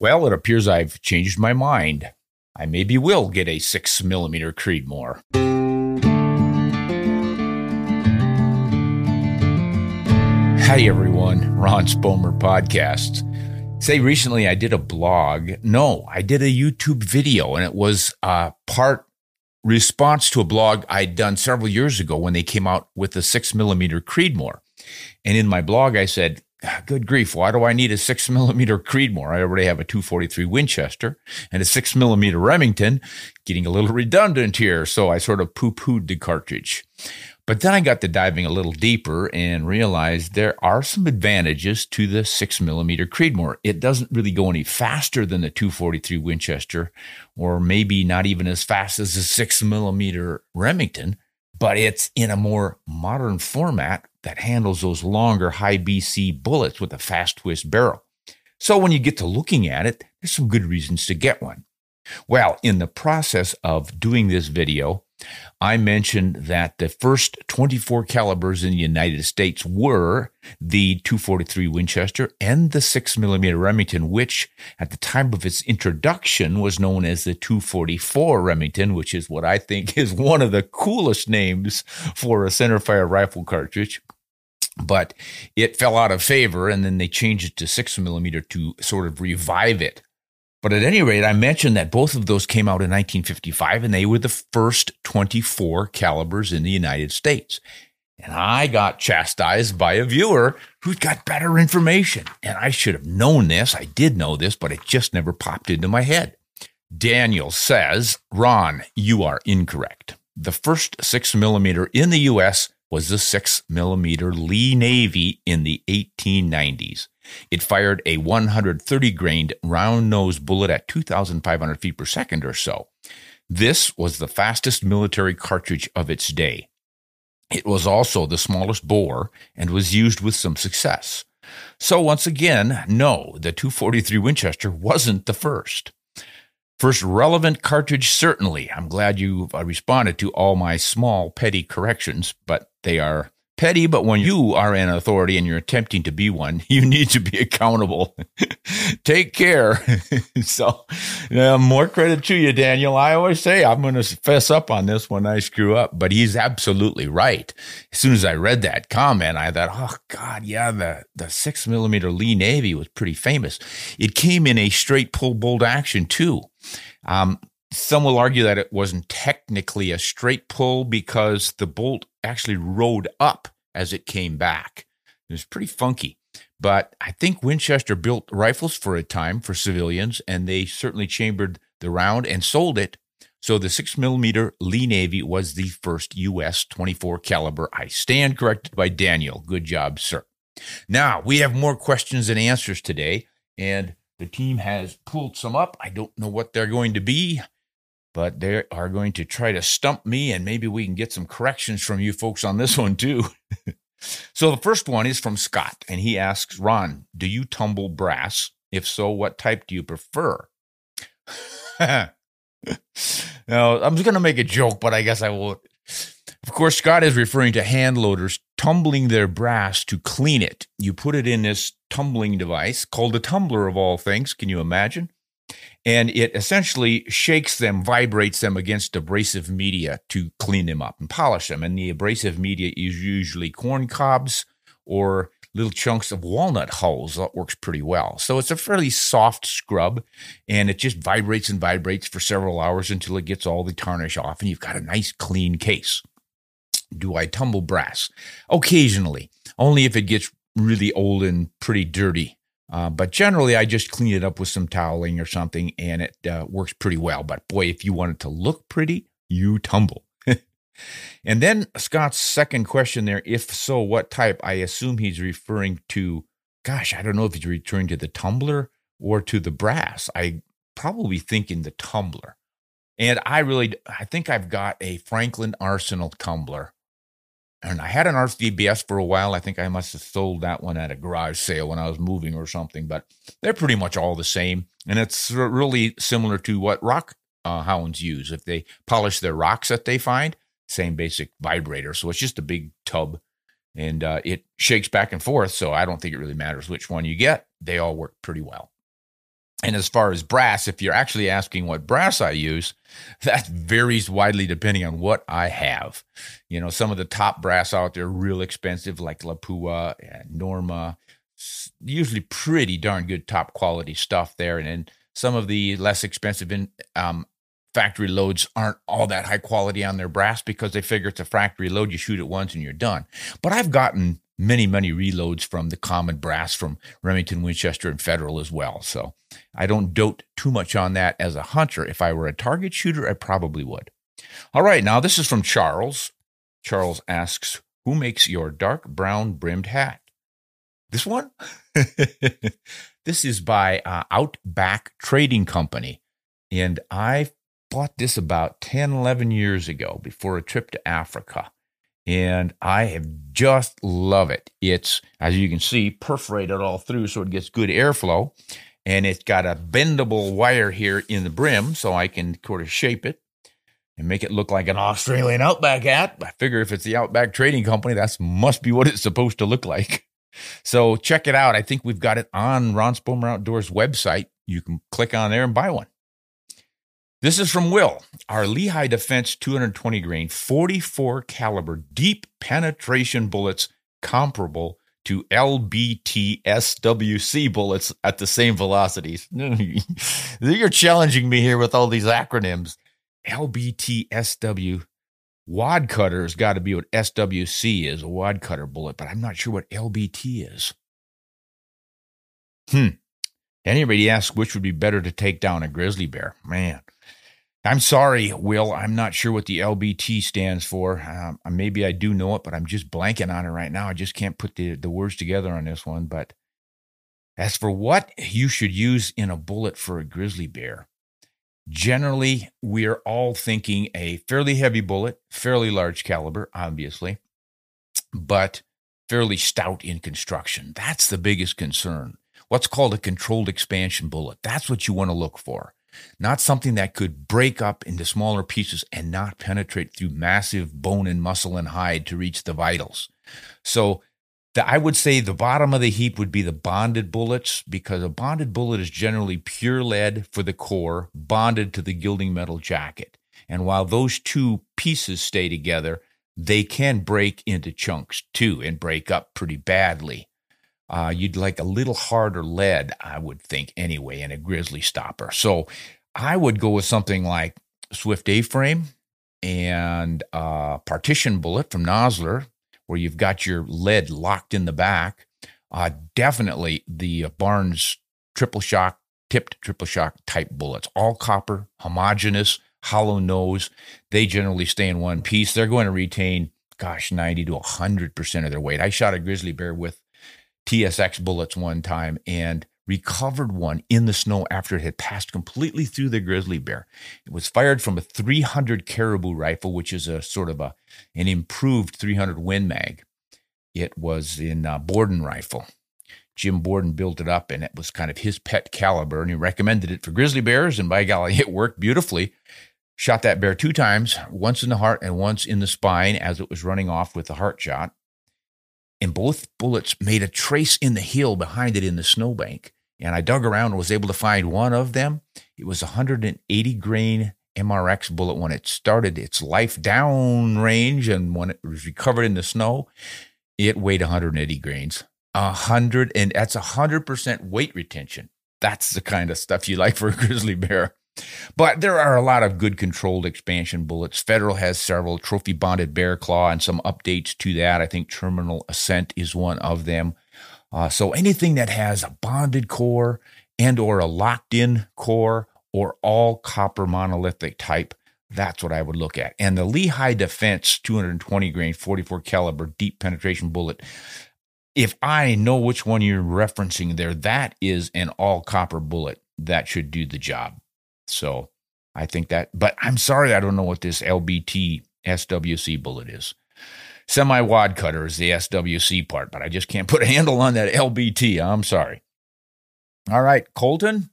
Well, it appears I've changed my mind. I maybe will get a 6 millimeter Creedmoor. Hi, everyone. Ron Spomer Podcasts. Say, recently I did a blog. No, I did a YouTube video, and it was uh, part response to a blog I'd done several years ago when they came out with the six millimeter Creedmoor. And in my blog, I said, Ah, good grief, why do I need a six millimeter Creedmoor? I already have a 243 Winchester and a six millimeter Remington, getting a little redundant here. So I sort of poo pooed the cartridge. But then I got to diving a little deeper and realized there are some advantages to the six millimeter Creedmoor. It doesn't really go any faster than the 243 Winchester, or maybe not even as fast as the six millimeter Remington, but it's in a more modern format that handles those longer high BC bullets with a fast twist barrel. So when you get to looking at it, there's some good reasons to get one. Well, in the process of doing this video, I mentioned that the first 24 calibers in the United States were the 243 Winchester and the 6mm Remington, which at the time of its introduction was known as the 244 Remington, which is what I think is one of the coolest names for a centerfire rifle cartridge. But it fell out of favor, and then they changed it to 6mm to sort of revive it. But at any rate, I mentioned that both of those came out in 1955 and they were the first 24 calibers in the United States. And I got chastised by a viewer who's got better information. And I should have known this. I did know this, but it just never popped into my head. Daniel says, Ron, you are incorrect. The first six millimeter in the US was the six millimeter Lee Navy in the 1890s. It fired a 130 grained round nose bullet at 2,500 feet per second or so. This was the fastest military cartridge of its day. It was also the smallest bore and was used with some success. So, once again, no, the 243 Winchester wasn't the first. First relevant cartridge, certainly. I'm glad you've uh, responded to all my small, petty corrections, but they are petty, but when you are an authority and you're attempting to be one, you need to be accountable. Take care. so, uh, more credit to you, Daniel. I always say I'm going to fess up on this when I screw up, but he's absolutely right. As soon as I read that comment, I thought, oh God, yeah, the the six millimeter Lee Navy was pretty famous. It came in a straight pull bolt action too. Um, some will argue that it wasn't technically a straight pull because the bolt actually rode up as it came back. It was pretty funky. But I think Winchester built rifles for a time for civilians, and they certainly chambered the round and sold it. So the six millimeter Lee Navy was the first U.S. 24 caliber. I stand corrected by Daniel. Good job, sir. Now we have more questions and answers today, and the team has pulled some up. I don't know what they're going to be but they are going to try to stump me, and maybe we can get some corrections from you folks on this one too. so the first one is from Scott, and he asks Ron, Do you tumble brass? If so, what type do you prefer? now, I'm just going to make a joke, but I guess I will. Of course, Scott is referring to hand loaders tumbling their brass to clean it. You put it in this tumbling device called a tumbler of all things. Can you imagine? And it essentially shakes them, vibrates them against abrasive media to clean them up and polish them. And the abrasive media is usually corn cobs or little chunks of walnut hulls. That works pretty well. So it's a fairly soft scrub and it just vibrates and vibrates for several hours until it gets all the tarnish off and you've got a nice clean case. Do I tumble brass? Occasionally, only if it gets really old and pretty dirty. Uh, but generally, I just clean it up with some toweling or something, and it uh, works pretty well. But boy, if you want it to look pretty, you tumble. and then Scott's second question there if so, what type? I assume he's referring to, gosh, I don't know if he's referring to the tumbler or to the brass. I probably thinking the tumbler. And I really, I think I've got a Franklin Arsenal tumbler and I had an RCBS for a while. I think I must have sold that one at a garage sale when I was moving or something, but they're pretty much all the same. And it's really similar to what rock uh, hounds use. If they polish their rocks that they find, same basic vibrator. So it's just a big tub and uh, it shakes back and forth. So I don't think it really matters which one you get. They all work pretty well. And as far as brass, if you're actually asking what brass I use, that varies widely depending on what I have. You know, some of the top brass out there real expensive, like Lapua and Norma, usually pretty darn good top quality stuff there. And then some of the less expensive in, um, factory loads aren't all that high quality on their brass because they figure it's a factory load. You shoot it once and you're done. But I've gotten many, many reloads from the common brass from Remington, Winchester, and Federal as well. So I don't dote too much on that as a hunter. If I were a target shooter, I probably would. All right, now this is from Charles. Charles asks, Who makes your dark brown brimmed hat? This one? this is by uh, Outback Trading Company. And I bought this about 10, 11 years ago before a trip to Africa and I have just love it. It's as you can see perforated all through, so it gets good airflow, and it's got a bendable wire here in the brim, so I can sort of shape it and make it look like an Australian Outback hat. I figure if it's the Outback Trading Company, that must be what it's supposed to look like. So check it out. I think we've got it on Ron Spomer Outdoors website. You can click on there and buy one. This is from Will. Our Lehigh Defense 220 grain 44 caliber deep penetration bullets comparable to LBT SWC bullets at the same velocities. You're challenging me here with all these acronyms. LBT SW wad cutter has got to be what SWC is, a wad cutter bullet, but I'm not sure what LBT is. Hmm. Anybody asks which would be better to take down a grizzly bear? Man, I'm sorry, Will. I'm not sure what the LBT stands for. Um, maybe I do know it, but I'm just blanking on it right now. I just can't put the, the words together on this one. But as for what you should use in a bullet for a grizzly bear, generally, we're all thinking a fairly heavy bullet, fairly large caliber, obviously, but fairly stout in construction. That's the biggest concern. What's called a controlled expansion bullet. That's what you want to look for not something that could break up into smaller pieces and not penetrate through massive bone and muscle and hide to reach the vitals. So, the, I would say the bottom of the heap would be the bonded bullets because a bonded bullet is generally pure lead for the core, bonded to the gilding metal jacket. And while those two pieces stay together, they can break into chunks too and break up pretty badly. Uh, you'd like a little harder lead, I would think, anyway, in a grizzly stopper. So I would go with something like Swift A frame and a partition bullet from Nosler, where you've got your lead locked in the back. Uh, definitely the Barnes triple shock, tipped triple shock type bullets, all copper, homogeneous, hollow nose. They generally stay in one piece. They're going to retain, gosh, 90 to 100% of their weight. I shot a grizzly bear with TSX bullets one time and recovered one in the snow after it had passed completely through the grizzly bear. It was fired from a 300 caribou rifle, which is a sort of a an improved 300 Win Mag. It was in a Borden rifle. Jim Borden built it up, and it was kind of his pet caliber, and he recommended it for grizzly bears. And by golly, it worked beautifully. Shot that bear two times, once in the heart and once in the spine as it was running off with the heart shot and both bullets made a trace in the hill behind it in the snowbank. And I dug around and was able to find one of them. It was a 180 grain MRX bullet when it started its life down range and when it was recovered in the snow, it weighed 180 grains. A hundred, and that's a hundred percent weight retention. That's the kind of stuff you like for a grizzly bear. But there are a lot of good controlled expansion bullets. Federal has several trophy bonded bear claw and some updates to that. I think Terminal Ascent is one of them. Uh, so anything that has a bonded core and or a locked in core or all copper monolithic type, that's what I would look at. And the Lehigh Defense 220 grain 44 caliber deep penetration bullet. If I know which one you're referencing there, that is an all copper bullet that should do the job. So I think that, but I'm sorry, I don't know what this LBT SWC bullet is. Semi wad cutter is the SWC part, but I just can't put a handle on that LBT. I'm sorry. All right, Colton.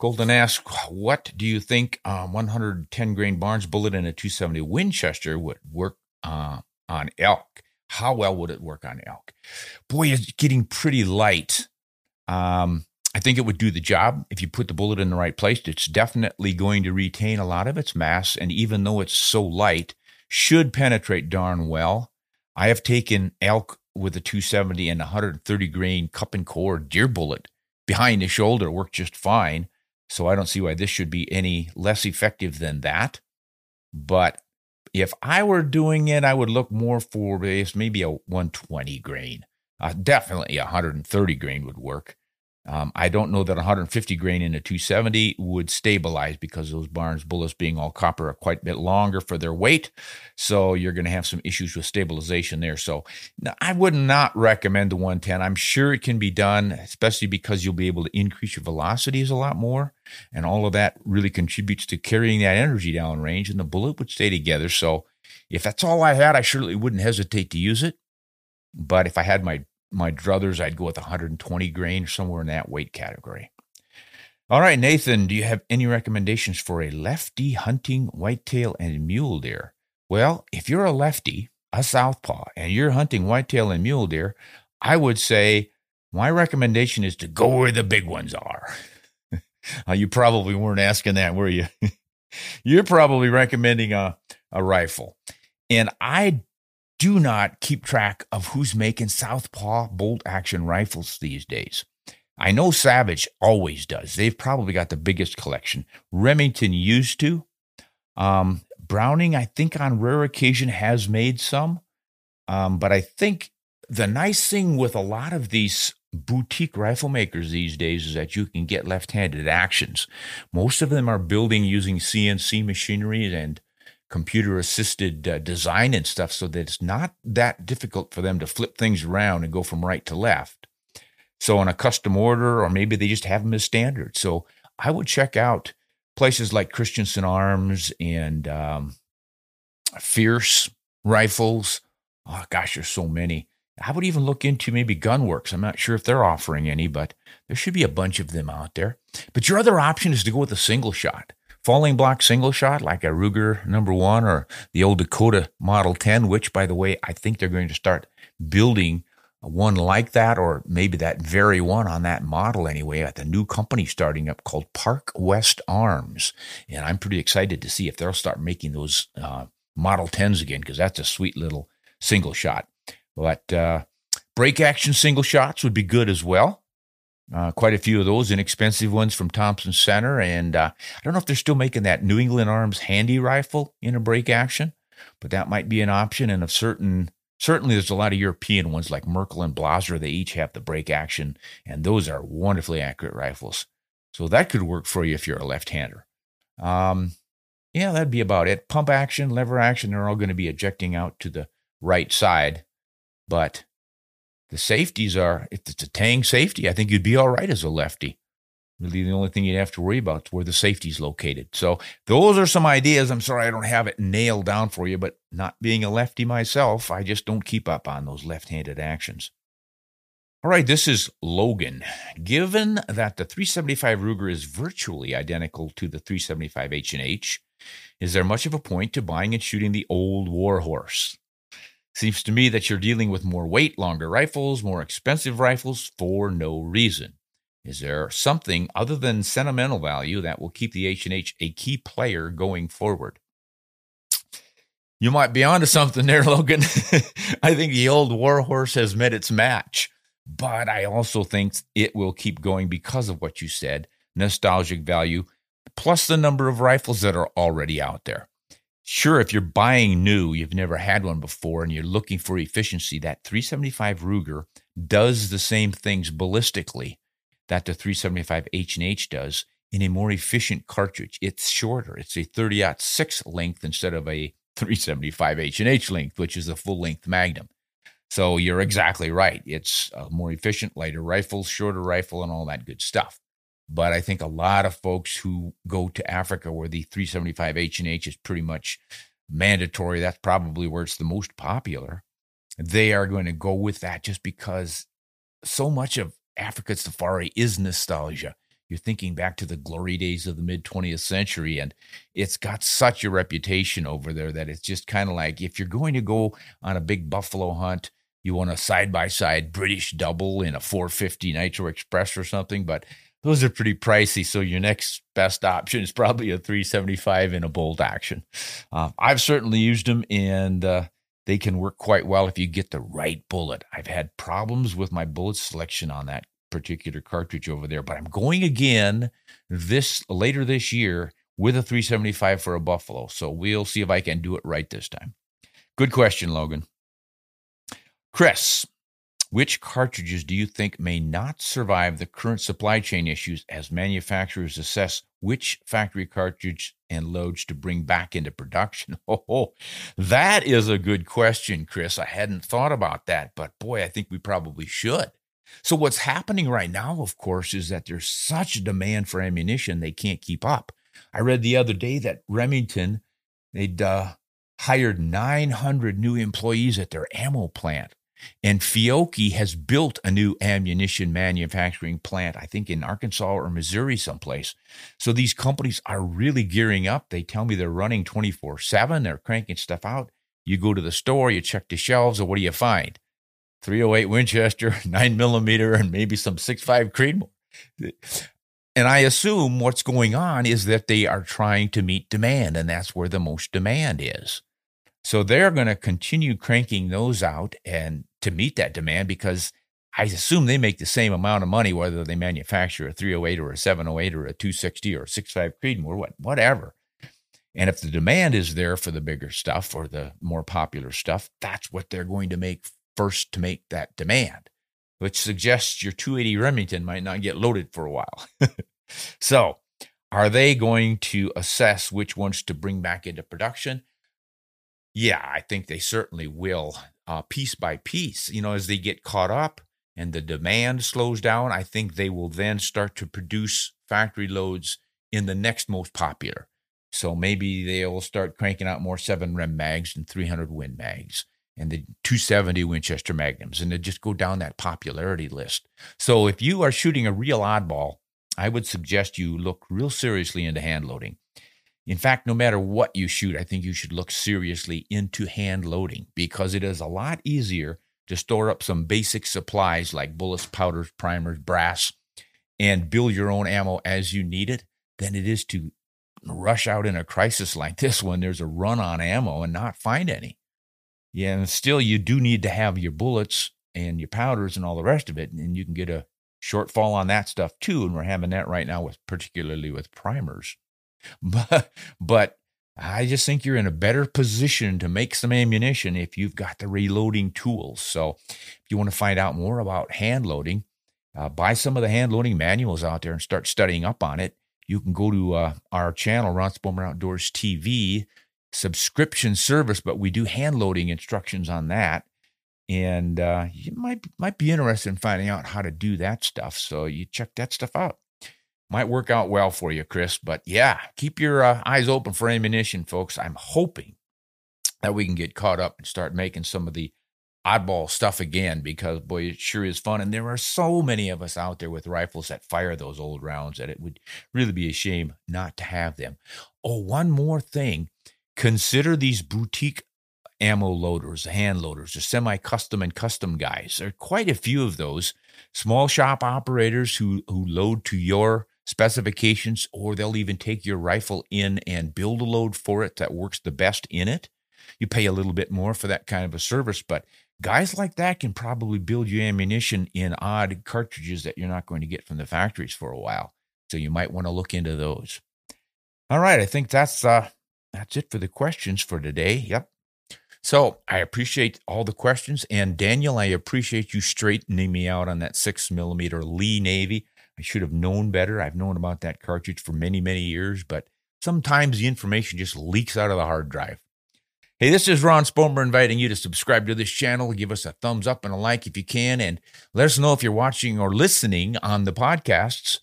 Colton asks, what do you think a 110 grain Barnes bullet and a 270 Winchester would work uh, on elk? How well would it work on elk? Boy, it's getting pretty light. Um, I think it would do the job if you put the bullet in the right place. It's definitely going to retain a lot of its mass, and even though it's so light, should penetrate darn well. I have taken elk with a 270 and 130 grain cup and core deer bullet behind the shoulder worked just fine. So I don't see why this should be any less effective than that. But if I were doing it, I would look more for maybe a 120 grain. Uh, definitely 130 grain would work. Um, I don't know that 150 grain in a 270 would stabilize because those Barnes bullets being all copper are quite a bit longer for their weight. So you're going to have some issues with stabilization there. So I would not recommend the 110. I'm sure it can be done, especially because you'll be able to increase your velocities a lot more. And all of that really contributes to carrying that energy down range and the bullet would stay together. So if that's all I had, I surely wouldn't hesitate to use it. But if I had my my druthers, I'd go with 120 grain, somewhere in that weight category. All right, Nathan, do you have any recommendations for a lefty hunting whitetail and mule deer? Well, if you're a lefty, a southpaw, and you're hunting whitetail and mule deer, I would say my recommendation is to go where the big ones are. uh, you probably weren't asking that, were you? you're probably recommending a, a rifle. And I do not keep track of who's making Southpaw bolt action rifles these days. I know Savage always does. They've probably got the biggest collection. Remington used to. Um, Browning, I think on rare occasion has made some. Um, but I think the nice thing with a lot of these boutique rifle makers these days is that you can get left handed actions. Most of them are building using CNC machinery and computer assisted uh, design and stuff so that it's not that difficult for them to flip things around and go from right to left. So on a custom order, or maybe they just have them as standard. So I would check out places like Christensen Arms and um, Fierce Rifles. Oh gosh, there's so many. I would even look into maybe GunWerks. I'm not sure if they're offering any, but there should be a bunch of them out there. But your other option is to go with a single shot falling block single shot like a Ruger number one or the old Dakota Model 10, which, by the way, I think they're going to start building one like that, or maybe that very one on that model anyway, at the new company starting up called Park West Arms. And I'm pretty excited to see if they'll start making those uh, Model 10s again, because that's a sweet little single shot. But uh, break action single shots would be good as well. Uh, quite a few of those inexpensive ones from Thompson Center. And uh, I don't know if they're still making that New England Arms handy rifle in a break action, but that might be an option. And of certain, certainly there's a lot of European ones like Merkel and Blaser. They each have the break action, and those are wonderfully accurate rifles. So that could work for you if you're a left-hander. Um, yeah, that'd be about it. Pump action, lever action, they're all going to be ejecting out to the right side. But the safeties are, if it's a Tang safety, I think you'd be all right as a lefty. Really, the only thing you'd have to worry about is where the safety's located. So, those are some ideas. I'm sorry I don't have it nailed down for you, but not being a lefty myself, I just don't keep up on those left handed actions. All right, this is Logan. Given that the 375 Ruger is virtually identical to the 375 H&H, is there much of a point to buying and shooting the old warhorse? Seems to me that you're dealing with more weight, longer rifles, more expensive rifles for no reason. Is there something other than sentimental value that will keep the H&H a key player going forward? You might be onto something there, Logan. I think the old warhorse has met its match. but I also think it will keep going because of what you said nostalgic value, plus the number of rifles that are already out there. Sure, if you're buying new, you've never had one before, and you're looking for efficiency, that 375 Ruger does the same things ballistically that the 375 H&H does in a more efficient cartridge. It's shorter. It's a 30 6 length instead of a 375 H&H length, which is a full length Magnum. So you're exactly right. It's a more efficient, lighter rifle, shorter rifle, and all that good stuff. But I think a lot of folks who go to Africa where the 375 H&H is pretty much mandatory, that's probably where it's the most popular. They are going to go with that just because so much of Africa safari is nostalgia. You're thinking back to the glory days of the mid 20th century, and it's got such a reputation over there that it's just kind of like if you're going to go on a big buffalo hunt, you want a side by side British double in a 450 Nitro Express or something, but those are pretty pricey. So your next best option is probably a 375 in a bolt action. Uh, I've certainly used them, and uh, they can work quite well if you get the right bullet. I've had problems with my bullet selection on that particular cartridge over there, but I'm going again this later this year with a 375 for a Buffalo. So we'll see if I can do it right this time. Good question, Logan. Chris, which cartridges do you think may not survive the current supply chain issues as manufacturers assess which factory cartridge and loads to bring back into production? Oh, that is a good question, Chris. I hadn't thought about that, but boy, I think we probably should. So, what's happening right now, of course, is that there's such a demand for ammunition, they can't keep up. I read the other day that Remington, they'd uh, hired 900 new employees at their ammo plant. And Fiocchi has built a new ammunition manufacturing plant, I think in Arkansas or Missouri, someplace. So these companies are really gearing up. They tell me they're running 24 7, they're cranking stuff out. You go to the store, you check the shelves, and what do you find? 308 Winchester, 9 millimeter, and maybe some 6.5 Creedmoor. And I assume what's going on is that they are trying to meet demand, and that's where the most demand is. So they're going to continue cranking those out and to meet that demand because I assume they make the same amount of money whether they manufacture a 308 or a 708 or a 260 or a 65 Creedmoor, what, whatever. And if the demand is there for the bigger stuff or the more popular stuff, that's what they're going to make first to make that demand, which suggests your 280 Remington might not get loaded for a while. so, are they going to assess which ones to bring back into production? Yeah, I think they certainly will, uh, piece by piece. You know, as they get caught up and the demand slows down, I think they will then start to produce factory loads in the next most popular. So maybe they'll start cranking out more 7 rem mags and 300 Win mags and the 270 Winchester Magnums, and they just go down that popularity list. So if you are shooting a real oddball, I would suggest you look real seriously into hand loading. In fact, no matter what you shoot, I think you should look seriously into hand loading because it is a lot easier to store up some basic supplies like bullets, powders, primers, brass, and build your own ammo as you need it than it is to rush out in a crisis like this when there's a run on ammo and not find any. Yeah, and still you do need to have your bullets and your powders and all the rest of it, and you can get a shortfall on that stuff too. And we're having that right now with particularly with primers. But but I just think you're in a better position to make some ammunition if you've got the reloading tools. So if you want to find out more about hand loading, uh, buy some of the hand loading manuals out there and start studying up on it. You can go to uh, our channel, Ron Spomer Outdoors TV subscription service, but we do hand loading instructions on that. And uh, you might might be interested in finding out how to do that stuff. So you check that stuff out might work out well for you, Chris. But yeah, keep your uh, eyes open for ammunition, folks. I'm hoping that we can get caught up and start making some of the oddball stuff again because boy, it sure is fun. And there are so many of us out there with rifles that fire those old rounds that it would really be a shame not to have them. Oh, one more thing. Consider these boutique ammo loaders, hand loaders, the semi custom and custom guys. There are quite a few of those small shop operators who, who load to your specifications, or they'll even take your rifle in and build a load for it that works the best in it. You pay a little bit more for that kind of a service, but guys like that can probably build you ammunition in odd cartridges that you're not going to get from the factories for a while. So you might want to look into those. All right, I think that's uh that's it for the questions for today. Yep. So I appreciate all the questions. And Daniel, I appreciate you straightening me out on that six millimeter Lee Navy. I should have known better. I've known about that cartridge for many, many years, but sometimes the information just leaks out of the hard drive. Hey, this is Ron Spomer inviting you to subscribe to this channel. Give us a thumbs up and a like if you can, and let us know if you're watching or listening on the podcasts.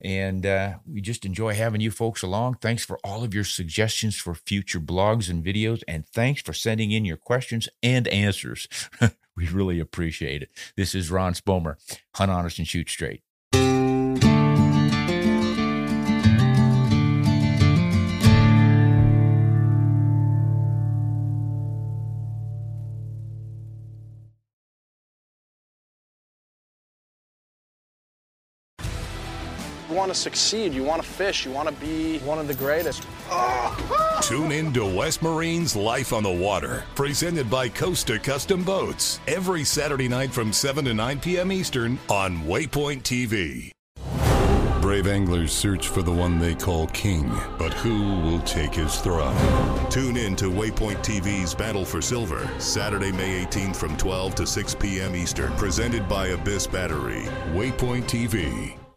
And uh, we just enjoy having you folks along. Thanks for all of your suggestions for future blogs and videos. And thanks for sending in your questions and answers. we really appreciate it. This is Ron Spomer. Hunt honest and shoot straight. Want to succeed, you want to fish, you want to be one of the greatest. Oh! Tune in to West Marine's Life on the Water, presented by Costa Custom Boats, every Saturday night from 7 to 9 p.m. Eastern on Waypoint TV. Brave anglers search for the one they call king, but who will take his throne? Tune in to Waypoint TV's Battle for Silver, Saturday, May 18th from 12 to 6 p.m. Eastern, presented by Abyss Battery. Waypoint TV,